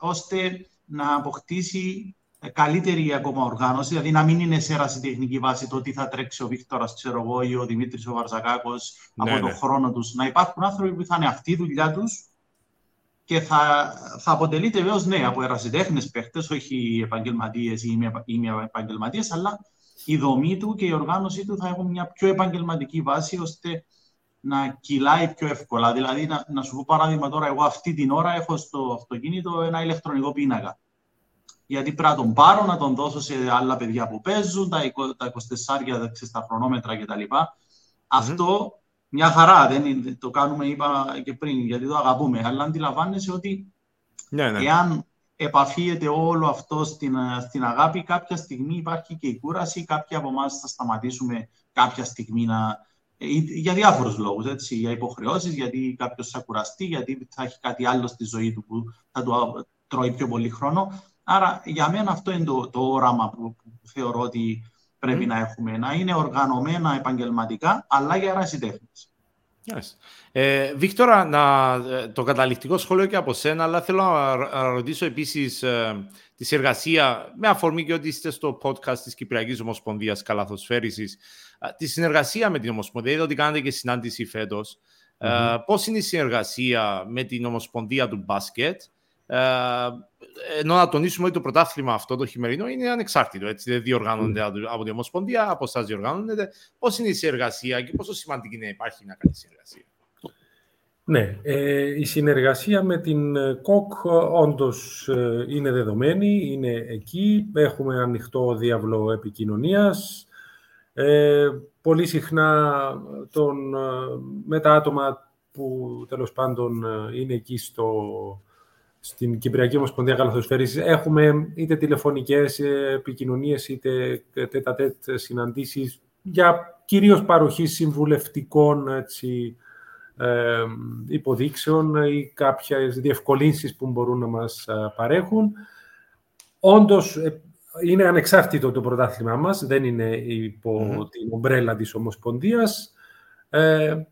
ώστε να αποκτήσει καλύτερη ακόμα οργάνωση, δηλαδή να μην είναι σε ερασιτεχνική βάση το τι θα τρέξει ο Βίκτορας, ξέρω εγώ, ή ο Δημήτρης ο Βαρζακάκος Ναι, από ναι. τον χρόνο τους. Να υπάρχουν άνθρωποι που θα είναι αυτή η δουλειά τους και θα, θα αποτελείται βεβαίως ναι, από ερασιτέχνες παίχτες, όχι επαγγελματίες ή ημι- ημι-επαγγελματίε, αλλά η δομή του και η οργάνωσή του θα έχουν μια πιο επαγγελματική βάση ώστε να κυλάει πιο εύκολα. Δηλαδή, να, να σου πω παράδειγμα τώρα, εγώ αυτή την ώρα έχω στο αυτοκίνητο ένα ηλεκτρονικό πίνακα. Γιατί πρέπει να τον πάρω, να τον δώσω σε άλλα παιδιά που παίζουν, τα, 20 τα 24 ξέρεις, τα χρονόμετρα κτλ. Αυτό μια χαρά, δεν είναι, το κάνουμε, είπα και πριν, γιατί το αγαπούμε. Αλλά αντιλαμβάνεσαι ότι Ναι, ναι. εάν επαφίεται όλο αυτό στην, στην αγάπη, κάποια στιγμή υπάρχει και η κούραση, κάποιοι από εμάς θα σταματήσουμε κάποια στιγμή να... ε, Για διάφορους λόγους, έτσι, για υποχρεώσεις, γιατί κάποιος θα κουραστεί, γιατί θα έχει κάτι άλλο στη ζωή του που θα του τρώει πιο πολύ χρόνο. Άρα, για μένα αυτό είναι το, το όραμα που, που θεωρώ ότι πρέπει Μμμ. να έχουμε. Να είναι οργανωμένα επαγγελματικά, αλλά για ερασιτέχνες. Yes. Ε, Βίκτορα, να, ε, το καταληκτικό σχόλιο και από σένα, αλλά θέλω να ρω- να ρωτήσω επίσης ε, τη συνεργασία, με αφορμή και ότι είστε στο podcast της Κυπριακής Ομοσπονδίας Καλαθοσφαίρισης, ε, τη συνεργασία με την Ομοσπονδία, είδα ότι κάνετε και συνάντηση φέτος. Ε, πώς είναι η συνεργασία με την Ομοσπονδία του μπάσκετ; Ε, ενώ να τονίσουμε ότι το πρωτάθλημα αυτό το χειμερινό είναι ανεξάρτητο. Έτσι, δεν διοργανώνεται mm. από την Ομοσπονδία, από εσάς διοργανώνεται. Πώς είναι η συνεργασία και πόσο σημαντική είναι υπάρχει να κάνει συνεργασία; Ναι, ε, η συνεργασία με την ΚΟΚ όντως ε, είναι δεδομένη, είναι εκεί. Έχουμε ανοιχτό διάβλο επικοινωνίας. Ε, πολύ συχνά τον, ε, με τα άτομα που τέλος πάντων είναι εκεί στο, στην Κυπριακή Ομοσπονδία Καλαθοσφαίρησης έχουμε είτε τηλεφωνικές επικοινωνίες είτε τέτα-τέτ συναντήσεις για κυρίως παροχή συμβουλευτικών έτσι, ε, υποδείξεων ή κάποιες διευκολύνσεις που μπορούν να μας ε, παρέχουν. Όντως, ε, είναι ανεξάρτητο το πρωτάθλημά μας, δεν είναι την ομπρέλα της Ομοσπονδίας. Ε,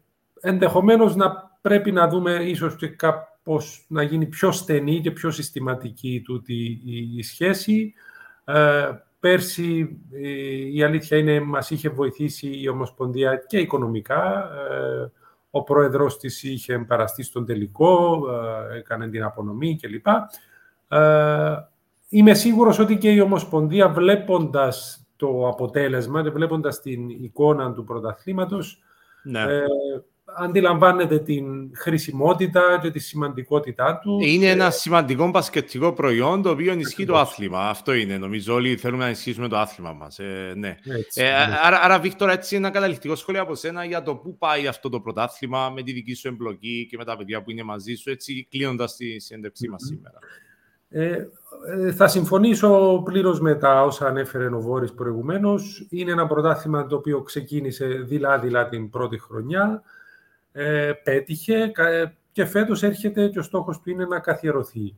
ενδεχομένως να πρέπει να δούμε ίσως και κάπως να γίνει πιο στενή και πιο συστηματική τούτη η, σχέση. Ε, πέρσι η αλήθεια είναι μας είχε βοηθήσει η Ομοσπονδία και οικονομικά. Ο πρόεδρος της είχε παραστεί στον τελικό, ε, έκανε την απονομή κλπ. Ε, είμαι σίγουρος ότι και η Ομοσπονδία βλέποντας το αποτέλεσμα, βλέποντας την εικόνα του πρωταθλήματος, ναι. Ε, αντιλαμβάνεται την χρησιμότητα και τη σημαντικότητά του. Είναι ένα σημαντικό πασκετικό προϊόν το οποίο ενισχύει το άθλημα. Αυτό είναι. Νομίζω όλοι θέλουμε να ενισχύσουμε το άθλημα μας. Ε, ναι. ε, ναι. Άρα, άρα, Βίκτορα, έτσι ένα καταληκτικό σχόλιο από σένα για το πού πάει αυτό το πρωτάθλημα με τη δική σου εμπλοκή και με τα παιδιά που είναι μαζί σου, έτσι κλείνοντας τη συνέντευξή μας σήμερα. Ε, ε, θα συμφωνήσω πλήρως με τα όσα ανέφερε ο Βόρης προηγουμένως. Είναι ένα πρωτάθλημα το οποίο ξεκίνησε δειλά-δειλά την πρώτη χρονιά ε, πέτυχε και φέτος έρχεται και ο στόχος του είναι να καθιερωθεί.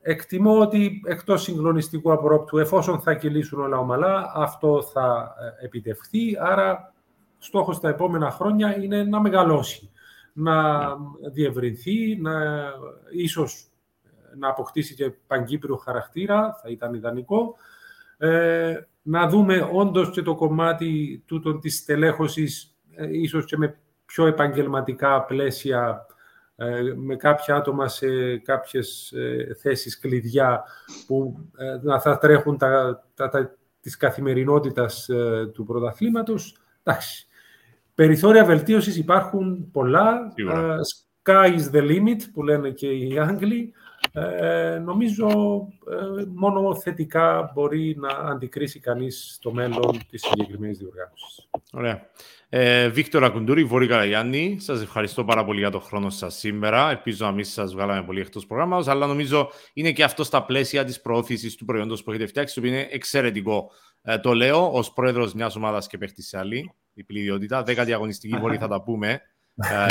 Εκτιμώ ότι εκτός συγκλονιστικού απορρόπτου, εφόσον θα κυλήσουν όλα ομαλά, αυτό θα ε, επιτευχθεί, άρα στόχος τα επόμενα χρόνια είναι να μεγαλώσει, να διευρυνθεί, να, ίσως να αποκτήσει και παγκύπριο χαρακτήρα, θα ήταν ιδανικό, ε, να δούμε όντως και το κομμάτι τούτων της τελέχωσης, ε, ίσως και με πιο επαγγελματικά πλαίσια ε, με κάποια άτομα σε κάποιες ε, θέσεις κλειδιά που ε, θα τρέχουν τα, τα, τα, της καθημερινότητας του πρωταθλήματος. Εντάξει. Περιθώρια βελτίωσης υπάρχουν πολλά. Sky is the limit που λένε και οι Άγγλοι. Ε, νομίζω ε, μόνο θετικά μπορεί να αντικρίσει κανείς το μέλλον της συγκεκριμένη διοργάνωσης. Ωραία. Ε, Βίκτορα Κουντούρη, Βόρη Καραγιάννη, σας ευχαριστώ πάρα πολύ για το χρόνο σας σήμερα. Ελπίζω να μην σας βγάλαμε πολύ εκτός προγράμματος, αλλά νομίζω είναι και αυτό στα πλαίσια της προώθησης του προϊόντος που έχετε φτιάξει, το οποίο είναι εξαιρετικό. Ε, το λέω ως πρόεδρος μιας ομάδας και παίχτης σε άλλη, η πληδιότητα. Δέκατη αγωνιστική βολή θα τα πούμε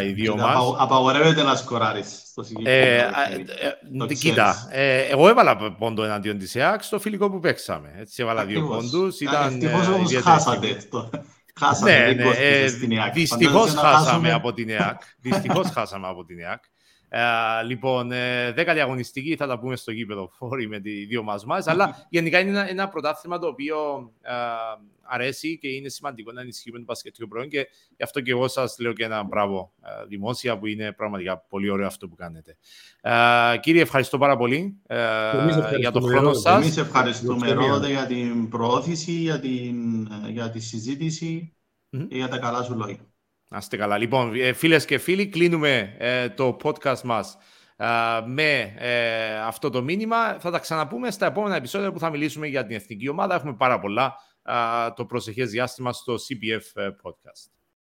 οι δύο μας. Απαγορεύεται να σκοράρεις στο συγκεκριμένο. Ε, κοίτα, εγώ έβαλα πόντο εναντίον της ΕΑΚ στο φιλικό που παίξαμε. Έτσι έβαλα δύο πόντους. Ευτυχώς όμως χάσατε. Χάσαμε ναι, ναι, στην ΕΑΚ. Δυστυχώς χάσαμε από την ΕΑΚ. Δυστυχώς χάσαμε από την ΕΑΚ. Uh, λοιπόν, ε, δέκατη αγωνιστική θα τα πούμε στο γήπεδο [laughs] φόρη με τι δύο μας μας, αλλά [laughs] γενικά είναι ένα, ένα πρωτάθλημα το οποίο uh, αρέσει και είναι σημαντικό να ενισχύουμε το πασχετικό προϊόν και γι' αυτό και εγώ σας λέω και ένα μπράβο uh, δημόσια που είναι πραγματικά πολύ ωραίο αυτό που κάνετε. Uh, κύριε, ευχαριστώ πάρα πολύ uh, για το χρόνο σας. Εμείς ευχαριστούμε Ρόδε για την προώθηση, για, την, για τη συζήτηση mm-hmm. και για τα καλά σου λόγια. Να είστε καλά. Λοιπόν, ε, φίλες και φίλοι, κλείνουμε ε, το podcast μας ε, με αυτό το μήνυμα. Θα τα ξαναπούμε στα επόμενα επεισόδια που θα μιλήσουμε για την εθνική ομάδα. Έχουμε πάρα πολλά το προσεχές διάστημα στο CPF Podcast.